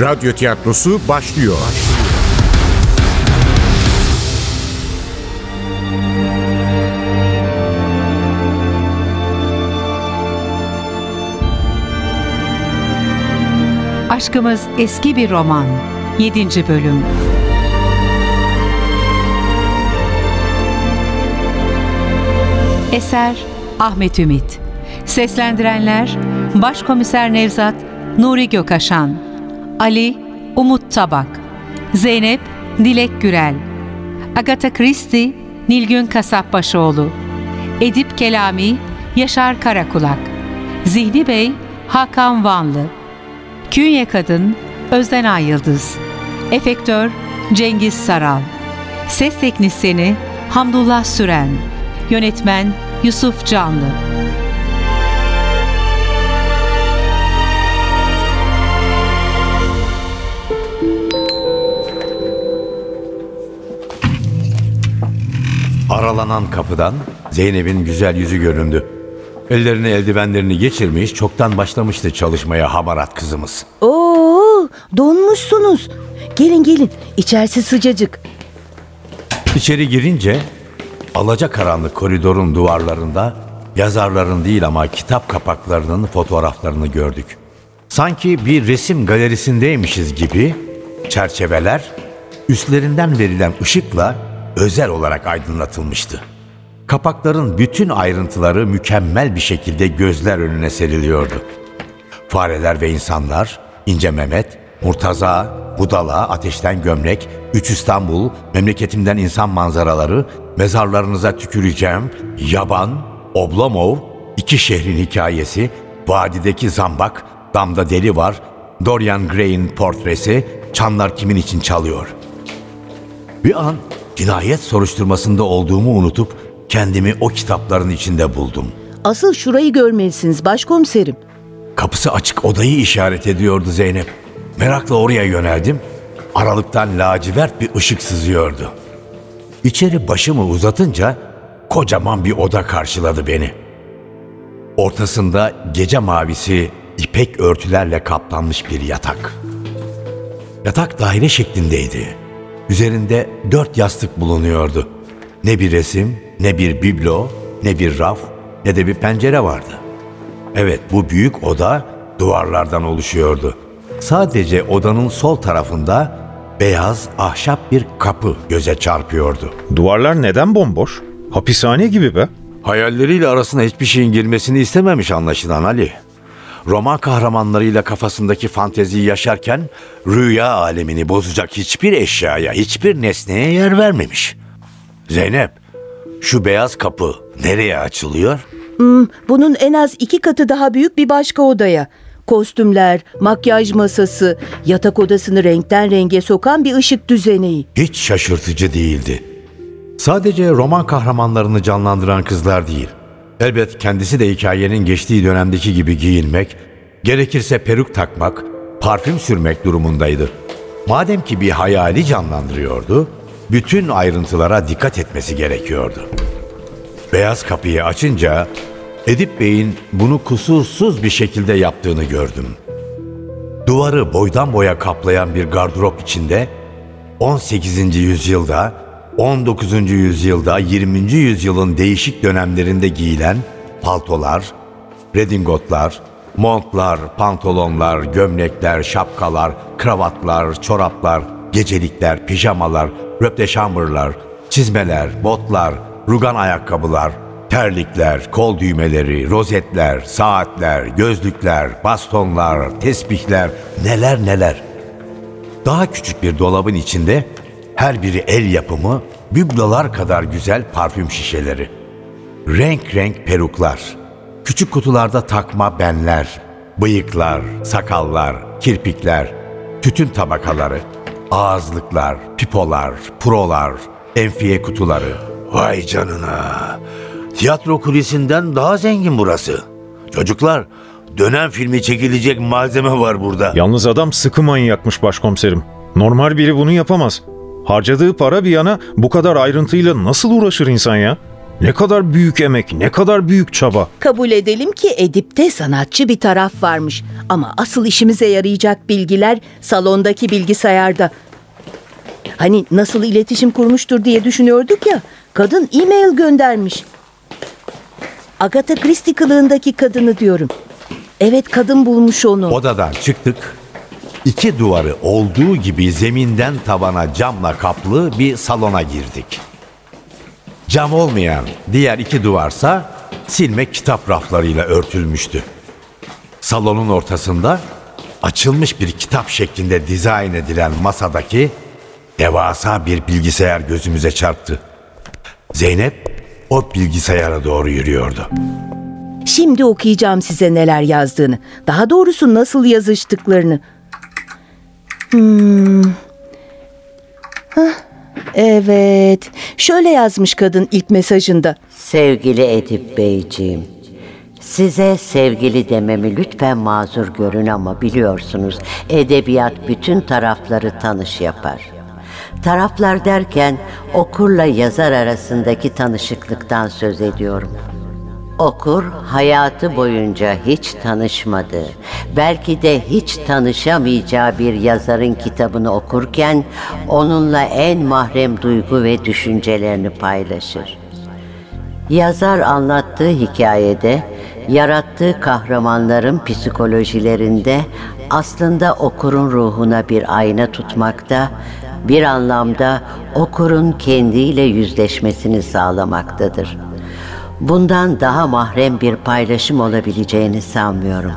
Radyo tiyatrosu başlıyor. Aşkımız eski bir roman. 7. bölüm. Eser Ahmet Ümit. Seslendirenler Başkomiser Nevzat Nuri Gökaşan, Ali Umut Tabak, Zeynep Dilek Gürel, Agatha Christie Nilgün Kasapbaşoğlu, Edip Kelami Yaşar Karakulak, Zihni Bey Hakan Vanlı, Künye Kadın Özden Ay Yıldız, Efektör Cengiz Saral, Ses Teknisyeni Hamdullah Süren, Yönetmen Yusuf Canlı. Aralanan kapıdan Zeynep'in güzel yüzü göründü. Ellerini eldivenlerini geçirmiş, çoktan başlamıştı çalışmaya hamarat kızımız. Oo, donmuşsunuz. Gelin gelin, içerisi sıcacık. İçeri girince alacakaranlık koridorun duvarlarında yazarların değil ama kitap kapaklarının fotoğraflarını gördük. Sanki bir resim galerisindeymişiz gibi çerçeveler üstlerinden verilen ışıkla özel olarak aydınlatılmıştı. Kapakların bütün ayrıntıları mükemmel bir şekilde gözler önüne seriliyordu. Fareler ve insanlar, İnce Mehmet, Murtaza, Budala, Ateşten Gömlek, Üç İstanbul, Memleketimden insan manzaraları, Mezarlarınıza tüküreceğim, Yaban, Oblomov, İki Şehrin Hikayesi, Vadideki Zambak, Damda Deli Var, Dorian Gray'in portresi, Çanlar Kimin için Çalıyor. Bir an cinayet soruşturmasında olduğumu unutup kendimi o kitapların içinde buldum. Asıl şurayı görmelisiniz başkomiserim. Kapısı açık odayı işaret ediyordu Zeynep. Merakla oraya yöneldim. Aralıktan lacivert bir ışık sızıyordu. İçeri başımı uzatınca kocaman bir oda karşıladı beni. Ortasında gece mavisi ipek örtülerle kaplanmış bir yatak. Yatak daire şeklindeydi. Üzerinde dört yastık bulunuyordu. Ne bir resim, ne bir biblo, ne bir raf, ne de bir pencere vardı. Evet bu büyük oda duvarlardan oluşuyordu. Sadece odanın sol tarafında beyaz ahşap bir kapı göze çarpıyordu. Duvarlar neden bomboş? Hapishane gibi be. Hayalleriyle arasına hiçbir şeyin girmesini istememiş anlaşılan Ali. Roman kahramanlarıyla kafasındaki fanteziyi yaşarken rüya alemini bozacak hiçbir eşyaya, hiçbir nesneye yer vermemiş. Zeynep, şu beyaz kapı nereye açılıyor? Hmm, bunun en az iki katı daha büyük bir başka odaya. Kostümler, makyaj masası, yatak odasını renkten renge sokan bir ışık düzeneği. Hiç şaşırtıcı değildi. Sadece roman kahramanlarını canlandıran kızlar değil. Elbet kendisi de hikayenin geçtiği dönemdeki gibi giyinmek, gerekirse peruk takmak, parfüm sürmek durumundaydı. Madem ki bir hayali canlandırıyordu, bütün ayrıntılara dikkat etmesi gerekiyordu. Beyaz kapıyı açınca Edip Bey'in bunu kusursuz bir şekilde yaptığını gördüm. Duvarı boydan boya kaplayan bir gardırop içinde 18. yüzyılda, 19. yüzyılda, 20. yüzyılın değişik dönemlerinde giyilen paltolar, redingotlar, montlar, pantolonlar, gömlekler, şapkalar, kravatlar, çoraplar, gecelikler, pijamalar, röpteşambırlar, çizmeler, botlar, rugan ayakkabılar, terlikler, kol düğmeleri, rozetler, saatler, gözlükler, bastonlar, tesbihler, neler neler. Daha küçük bir dolabın içinde her biri el yapımı biblolar kadar güzel parfüm şişeleri. Renk renk peruklar, küçük kutularda takma benler, bıyıklar, sakallar, kirpikler, tütün tabakaları, ağızlıklar, pipolar, prolar, enfiye kutuları. Vay canına! Tiyatro kulisinden daha zengin burası. Çocuklar, dönem filmi çekilecek malzeme var burada. Yalnız adam sıkı manyakmış başkomiserim. Normal biri bunu yapamaz. Harcadığı para bir yana bu kadar ayrıntıyla nasıl uğraşır insan ya? Ne kadar büyük emek, ne kadar büyük çaba. Kabul edelim ki Edip'te sanatçı bir taraf varmış. Ama asıl işimize yarayacak bilgiler salondaki bilgisayarda. Hani nasıl iletişim kurmuştur diye düşünüyorduk ya. Kadın e-mail göndermiş. Agatha Christie kılığındaki kadını diyorum. Evet kadın bulmuş onu. Odadan çıktık. İki duvarı olduğu gibi zeminden tavana camla kaplı bir salona girdik. Cam olmayan diğer iki duvarsa silme kitap raflarıyla örtülmüştü. Salonun ortasında açılmış bir kitap şeklinde dizayn edilen masadaki devasa bir bilgisayar gözümüze çarptı. Zeynep o bilgisayara doğru yürüyordu. Şimdi okuyacağım size neler yazdığını. Daha doğrusu nasıl yazıştıklarını. Hmm. Hah, evet. Şöyle yazmış kadın ilk mesajında. Sevgili Edip Beyciğim, size sevgili dememi lütfen mazur görün ama biliyorsunuz edebiyat bütün tarafları tanış yapar. Taraflar derken okurla yazar arasındaki tanışıklıktan söz ediyorum. Okur hayatı boyunca hiç tanışmadığı, belki de hiç tanışamayacağı bir yazarın kitabını okurken onunla en mahrem duygu ve düşüncelerini paylaşır. Yazar anlattığı hikayede yarattığı kahramanların psikolojilerinde aslında okurun ruhuna bir ayna tutmakta, bir anlamda okurun kendiyle yüzleşmesini sağlamaktadır. Bundan daha mahrem bir paylaşım olabileceğini sanmıyorum.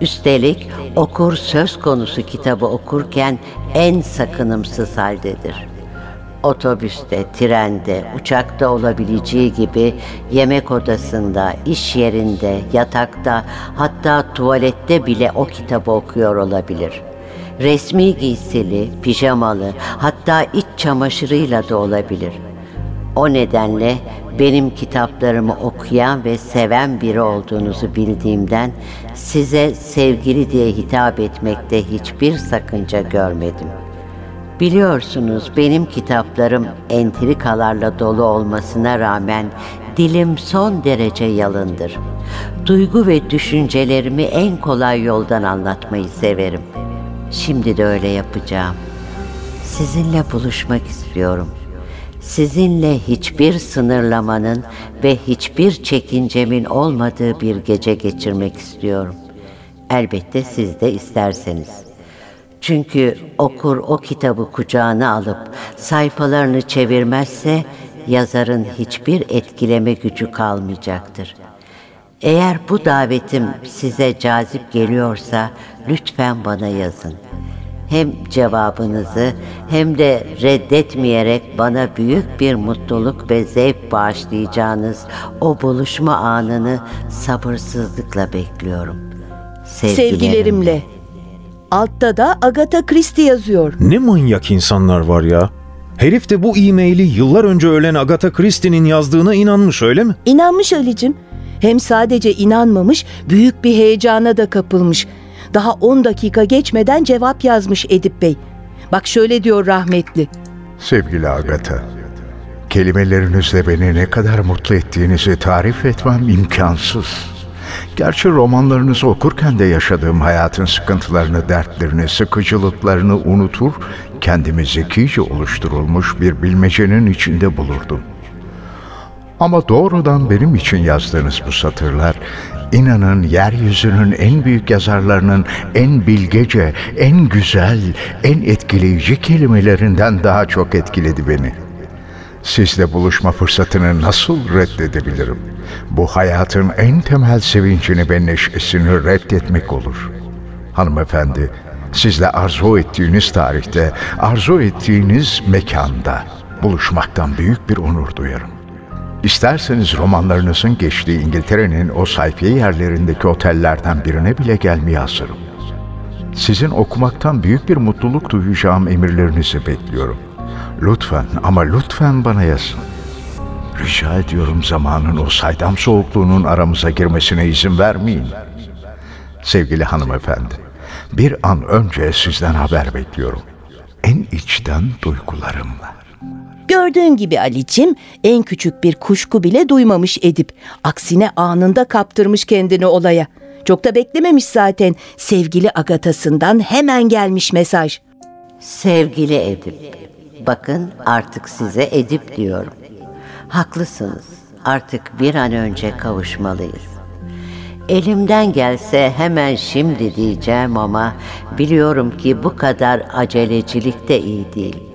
Üstelik okur söz konusu kitabı okurken en sakınımsız haldedir. Otobüste, trende, uçakta olabileceği gibi yemek odasında, iş yerinde, yatakta, hatta tuvalette bile o kitabı okuyor olabilir. Resmi giysili, pijamalı, hatta iç çamaşırıyla da olabilir. O nedenle benim kitaplarımı okuyan ve seven biri olduğunuzu bildiğimden size sevgili diye hitap etmekte hiçbir sakınca görmedim.'' Biliyorsunuz benim kitaplarım entrikalarla dolu olmasına rağmen dilim son derece yalındır. Duygu ve düşüncelerimi en kolay yoldan anlatmayı severim. Şimdi de öyle yapacağım. Sizinle buluşmak istiyorum. Sizinle hiçbir sınırlamanın ve hiçbir çekincemin olmadığı bir gece geçirmek istiyorum. Elbette siz de isterseniz.'' Çünkü okur o kitabı kucağına alıp sayfalarını çevirmezse yazarın hiçbir etkileme gücü kalmayacaktır. Eğer bu davetim size cazip geliyorsa lütfen bana yazın. Hem cevabınızı hem de reddetmeyerek bana büyük bir mutluluk ve zevk bağışlayacağınız o buluşma anını sabırsızlıkla bekliyorum. Sevgilerimle. Sevgilerimle. Altta da Agatha Christie yazıyor. Ne manyak insanlar var ya. Herif de bu e-maili yıllar önce ölen Agatha Christie'nin yazdığına inanmış öyle mi? İnanmış Ali'cim. Hem sadece inanmamış, büyük bir heyecana da kapılmış. Daha 10 dakika geçmeden cevap yazmış Edip Bey. Bak şöyle diyor rahmetli. Sevgili Agatha, kelimelerinizle beni ne kadar mutlu ettiğinizi tarif etmem imkansız. Gerçi romanlarınızı okurken de yaşadığım hayatın sıkıntılarını, dertlerini, sıkıcılıklarını unutur, kendimi zekice oluşturulmuş bir bilmecenin içinde bulurdum. Ama doğrudan benim için yazdığınız bu satırlar, inanın yeryüzünün en büyük yazarlarının en bilgece, en güzel, en etkileyici kelimelerinden daha çok etkiledi beni. Sizle buluşma fırsatını nasıl reddedebilirim? Bu hayatın en temel sevincini ve neşesini reddetmek olur. Hanımefendi, sizle arzu ettiğiniz tarihte, arzu ettiğiniz mekanda buluşmaktan büyük bir onur duyarım. İsterseniz romanlarınızın geçtiği İngiltere'nin o sayfiye yerlerindeki otellerden birine bile gelmeye hazırım. Sizin okumaktan büyük bir mutluluk duyacağım emirlerinizi bekliyorum. Lütfen ama lütfen bana yazın. Rica ediyorum zamanın o saydam soğukluğunun aramıza girmesine izin vermeyin. Sevgili hanımefendi, bir an önce sizden haber bekliyorum. En içten duygularımla. Gördüğün gibi Ali'cim en küçük bir kuşku bile duymamış Edip. Aksine anında kaptırmış kendini olaya. Çok da beklememiş zaten. Sevgili Agatasından hemen gelmiş mesaj. Sevgili Edip, bakın artık size Edip diyorum. Haklısınız, artık bir an önce kavuşmalıyız. Elimden gelse hemen şimdi diyeceğim ama biliyorum ki bu kadar acelecilik de iyi değil.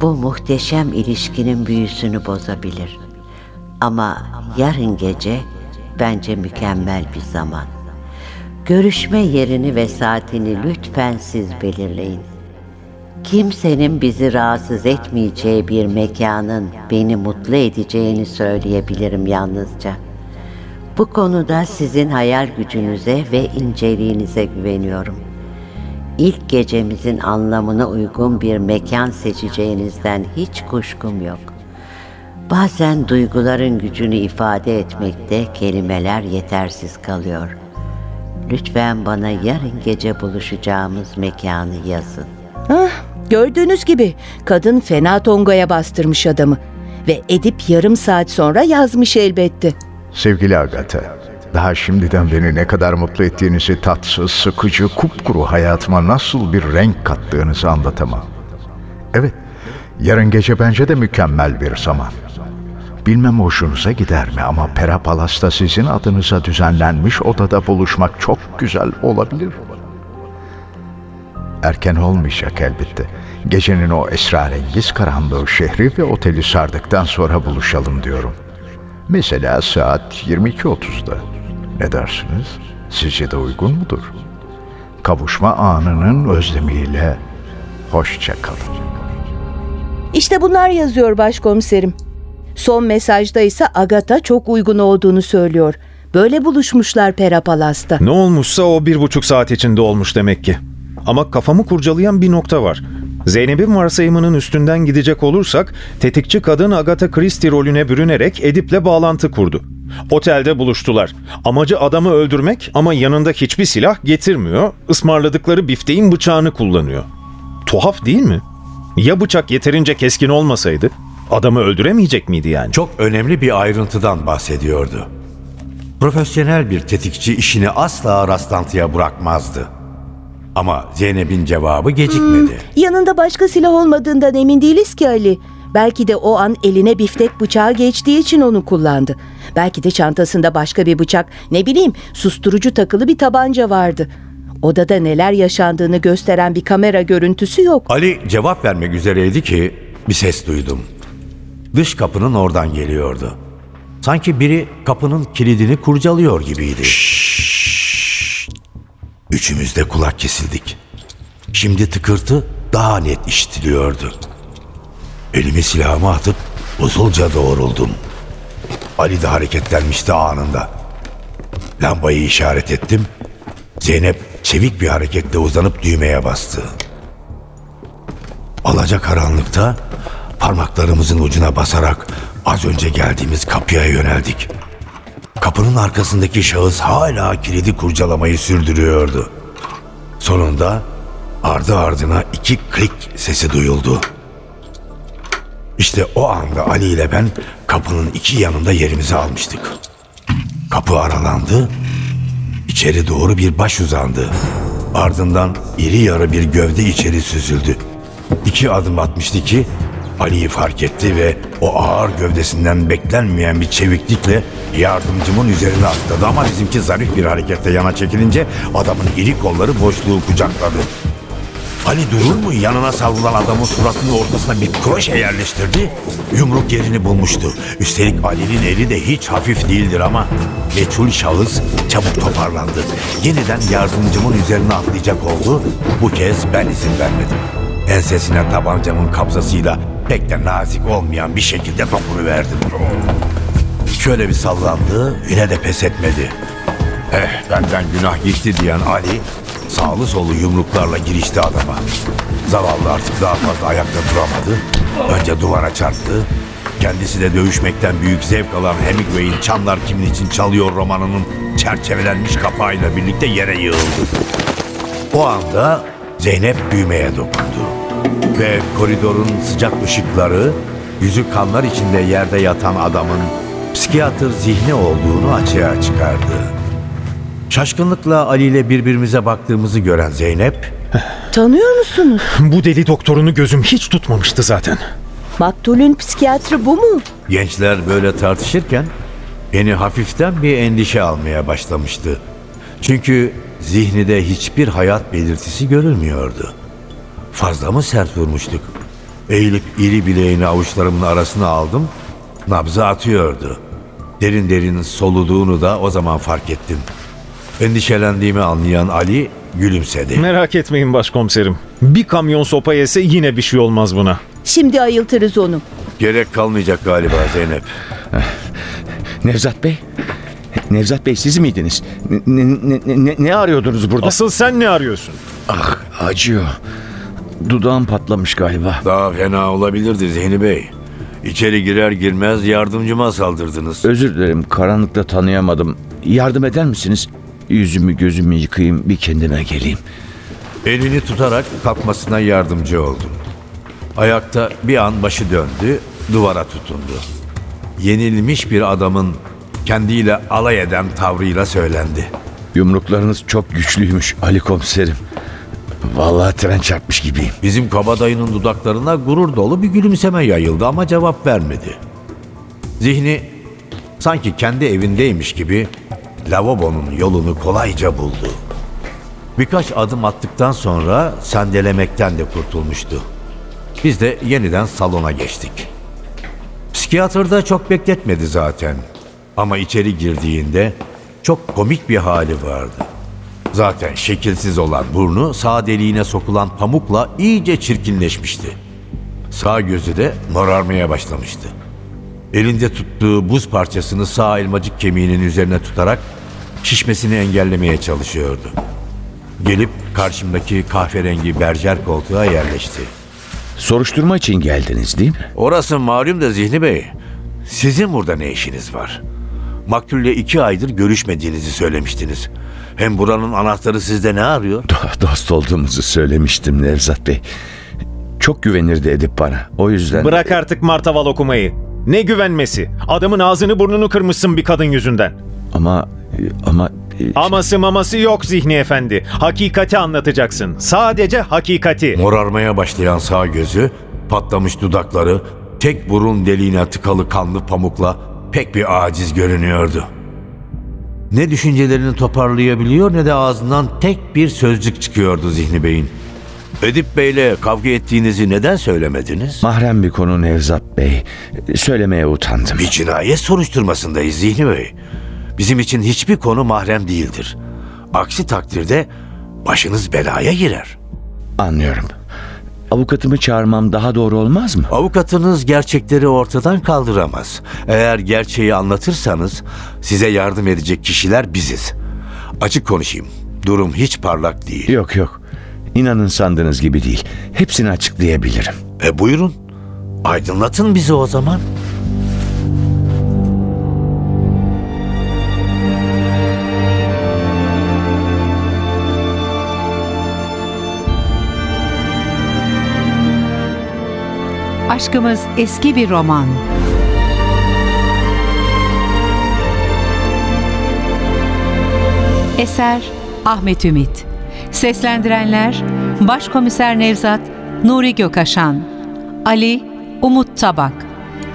Bu muhteşem ilişkinin büyüsünü bozabilir. Ama yarın gece bence mükemmel bir zaman. Görüşme yerini ve saatini lütfen siz belirleyin. Kimsenin bizi rahatsız etmeyeceği bir mekanın beni mutlu edeceğini söyleyebilirim yalnızca. Bu konuda sizin hayal gücünüze ve inceliğinize güveniyorum. İlk gecemizin anlamına uygun bir mekan seçeceğinizden hiç kuşkum yok. Bazen duyguların gücünü ifade etmekte kelimeler yetersiz kalıyor. Lütfen bana yarın gece buluşacağımız mekanı yazın. Ah, gördüğünüz gibi kadın fena tongaya bastırmış adamı. Ve Edip yarım saat sonra yazmış elbette. Sevgili Agatha, daha şimdiden beni ne kadar mutlu ettiğinizi tatsız, sıkıcı, kupkuru hayatıma nasıl bir renk kattığınızı anlatamam. Evet, yarın gece bence de mükemmel bir zaman. Bilmem hoşunuza gider mi ama Pera Palas'ta sizin adınıza düzenlenmiş odada buluşmak çok güzel olabilir. Erken olmayacak elbette. Gecenin o esrarengiz karanlığı şehri ve oteli sardıktan sonra buluşalım diyorum. Mesela saat 22.30'da. Ne dersiniz? Sizce de uygun mudur? Kavuşma anının özlemiyle hoşça kalın. İşte bunlar yazıyor başkomiserim. Son mesajda ise Agatha çok uygun olduğunu söylüyor. Böyle buluşmuşlar Pera Palas'ta. Ne olmuşsa o bir buçuk saat içinde olmuş demek ki. Ama kafamı kurcalayan bir nokta var. Zeynep'in varsayımının üstünden gidecek olursak tetikçi kadın Agatha Christie rolüne bürünerek Edip'le bağlantı kurdu. Otelde buluştular. Amacı adamı öldürmek ama yanında hiçbir silah getirmiyor. Ismarladıkları bifteğin bıçağını kullanıyor. Tuhaf değil mi? Ya bıçak yeterince keskin olmasaydı? Adamı öldüremeyecek miydi yani? Çok önemli bir ayrıntıdan bahsediyordu. Profesyonel bir tetikçi işini asla rastlantıya bırakmazdı. Ama Zeynep'in cevabı gecikmedi. Yanında başka silah olmadığından emin değiliz ki Ali. Belki de o an eline biftek bıçağı geçtiği için onu kullandı. Belki de çantasında başka bir bıçak, ne bileyim susturucu takılı bir tabanca vardı. Odada neler yaşandığını gösteren bir kamera görüntüsü yok. Ali cevap vermek üzereydi ki bir ses duydum. Dış kapının oradan geliyordu. Sanki biri kapının kilidini kurcalıyor gibiydi. Üçümüz de kulak kesildik. Şimdi tıkırtı daha net işitiliyordu. Elimi silahıma atıp usulca doğruldum. Ali de hareketlenmişti anında. Lambayı işaret ettim. Zeynep çevik bir hareketle uzanıp düğmeye bastı. Alaca karanlıkta parmaklarımızın ucuna basarak az önce geldiğimiz kapıya yöneldik. Kapının arkasındaki şahıs hala kilidi kurcalamayı sürdürüyordu. Sonunda ardı ardına iki klik sesi duyuldu. İşte o anda Ali ile ben kapının iki yanında yerimizi almıştık. Kapı aralandı, içeri doğru bir baş uzandı. Ardından iri yarı bir gövde içeri süzüldü. İki adım atmıştı ki Ali'yi fark etti ve o ağır gövdesinden beklenmeyen bir çeviklikle yardımcımın üzerine atladı ama bizimki zarif bir hareketle yana çekilince adamın iri kolları boşluğu kucakladı. Ali durur mu yanına savrulan adamın suratının ortasına bir kroşe yerleştirdi. Yumruk yerini bulmuştu. Üstelik Ali'nin eli de hiç hafif değildir ama meçhul şahıs çabuk toparlandı. Yeniden yardımcımın üzerine atlayacak oldu. Bu kez ben izin vermedim. Ensesine tabancamın kabzasıyla pek de nazik olmayan bir şekilde dokunuverdim. Şöyle bir sallandı, yine de pes etmedi. Eh benden günah gitti diyen Ali sağlı solu yumruklarla girişti adama. Zavallı artık daha fazla ayakta duramadı. Önce duvara çarptı. Kendisi de dövüşmekten büyük zevk alan Hemingway'in Çamlar Kimin için Çalıyor romanının çerçevelenmiş kapağıyla birlikte yere yığıldı. O anda Zeynep düğmeye dokundu. Ve koridorun sıcak ışıkları yüzü kanlar içinde yerde yatan adamın psikiyatr zihni olduğunu açığa çıkardı. Şaşkınlıkla Ali ile birbirimize baktığımızı gören Zeynep Tanıyor musunuz? Bu deli doktorunu gözüm hiç tutmamıştı zaten. Maktulün psikiyatrı bu mu? Gençler böyle tartışırken beni hafiften bir endişe almaya başlamıştı. Çünkü zihnide hiçbir hayat belirtisi görülmüyordu. Fazla mı sert vurmuştuk? Eğilip iri bileğini avuçlarımın arasına aldım. Nabzı atıyordu. Derin derin soluduğunu da o zaman fark ettim. Endişelendiğimi anlayan Ali gülümsedi. Merak etmeyin başkomiserim. Bir kamyon sopa yese yine bir şey olmaz buna. Şimdi ayıltırız onu. Gerek kalmayacak galiba Zeynep. Nevzat Bey? Nevzat Bey siz miydiniz? Ne, ne, ne, ne arıyordunuz burada? Asıl sen ne arıyorsun? Ah acıyor. Dudağım patlamış galiba. Daha fena olabilirdi Zihni Bey. İçeri girer girmez yardımcıma saldırdınız. Özür dilerim karanlıkta tanıyamadım. Yardım eder misiniz? Yüzümü gözümü yıkayayım bir kendime geleyim. Elini tutarak kalkmasına yardımcı oldum. Ayakta bir an başı döndü, duvara tutundu. Yenilmiş bir adamın kendiyle alay eden tavrıyla söylendi. Yumruklarınız çok güçlüymüş Ali komiserim. Vallahi tren çarpmış gibiyim. Bizim kabadayının dudaklarına gurur dolu bir gülümseme yayıldı ama cevap vermedi. Zihni sanki kendi evindeymiş gibi lavabonun yolunu kolayca buldu. Birkaç adım attıktan sonra sendelemekten de kurtulmuştu. Biz de yeniden salona geçtik. Psikiyatr da çok bekletmedi zaten. Ama içeri girdiğinde çok komik bir hali vardı. Zaten şekilsiz olan burnu sağ deliğine sokulan pamukla iyice çirkinleşmişti. Sağ gözü de morarmaya başlamıştı. Elinde tuttuğu buz parçasını sağ elmacık kemiğinin üzerine tutarak şişmesini engellemeye çalışıyordu. Gelip karşımdaki kahverengi berjer koltuğa yerleşti. Soruşturma için geldiniz değil mi? Orası malum da Zihni Bey. Sizin burada ne işiniz var? Maktulle iki aydır görüşmediğinizi söylemiştiniz. Hem buranın anahtarı sizde ne arıyor? Dost olduğumuzu söylemiştim Nevzat Bey. Çok güvenirdi Edip bana. O yüzden... Bırak artık martaval okumayı. Ne güvenmesi? Adamın ağzını burnunu kırmışsın bir kadın yüzünden. Ama... Ama... e, Aması maması yok Zihni Efendi. Hakikati anlatacaksın. Sadece hakikati. Morarmaya başlayan sağ gözü, patlamış dudakları, tek burun deliğine tıkalı kanlı pamukla pek bir aciz görünüyordu. Ne düşüncelerini toparlayabiliyor ne de ağzından tek bir sözcük çıkıyordu Zihni Bey'in. Edip Bey'le kavga ettiğinizi neden söylemediniz? Mahrem bir konu Nevzat Bey. Söylemeye utandım. Bir cinayet soruşturmasındayız Zihni Bey. Bizim için hiçbir konu mahrem değildir. Aksi takdirde başınız belaya girer. Anlıyorum. Avukatımı çağırmam daha doğru olmaz mı? Avukatınız gerçekleri ortadan kaldıramaz. Eğer gerçeği anlatırsanız size yardım edecek kişiler biziz. Açık konuşayım. Durum hiç parlak değil. Yok yok. İnanın sandığınız gibi değil. Hepsini açıklayabilirim. E buyurun. Aydınlatın bizi o zaman. Aşkımız eski bir roman. Eser Ahmet Ümit Seslendirenler Başkomiser Nevzat Nuri Gökaşan Ali Umut Tabak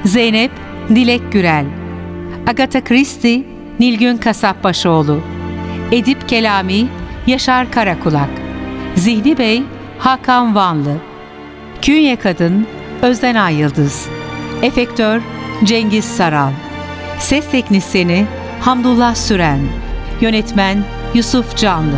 Zeynep Dilek Gürel Agatha Christie Nilgün Kasapbaşoğlu Edip Kelami Yaşar Karakulak Zihni Bey Hakan Vanlı Künye Kadın Özden Ay Yıldız Efektör Cengiz Saral Ses Teknisyeni Hamdullah Süren Yönetmen Yusuf Canlı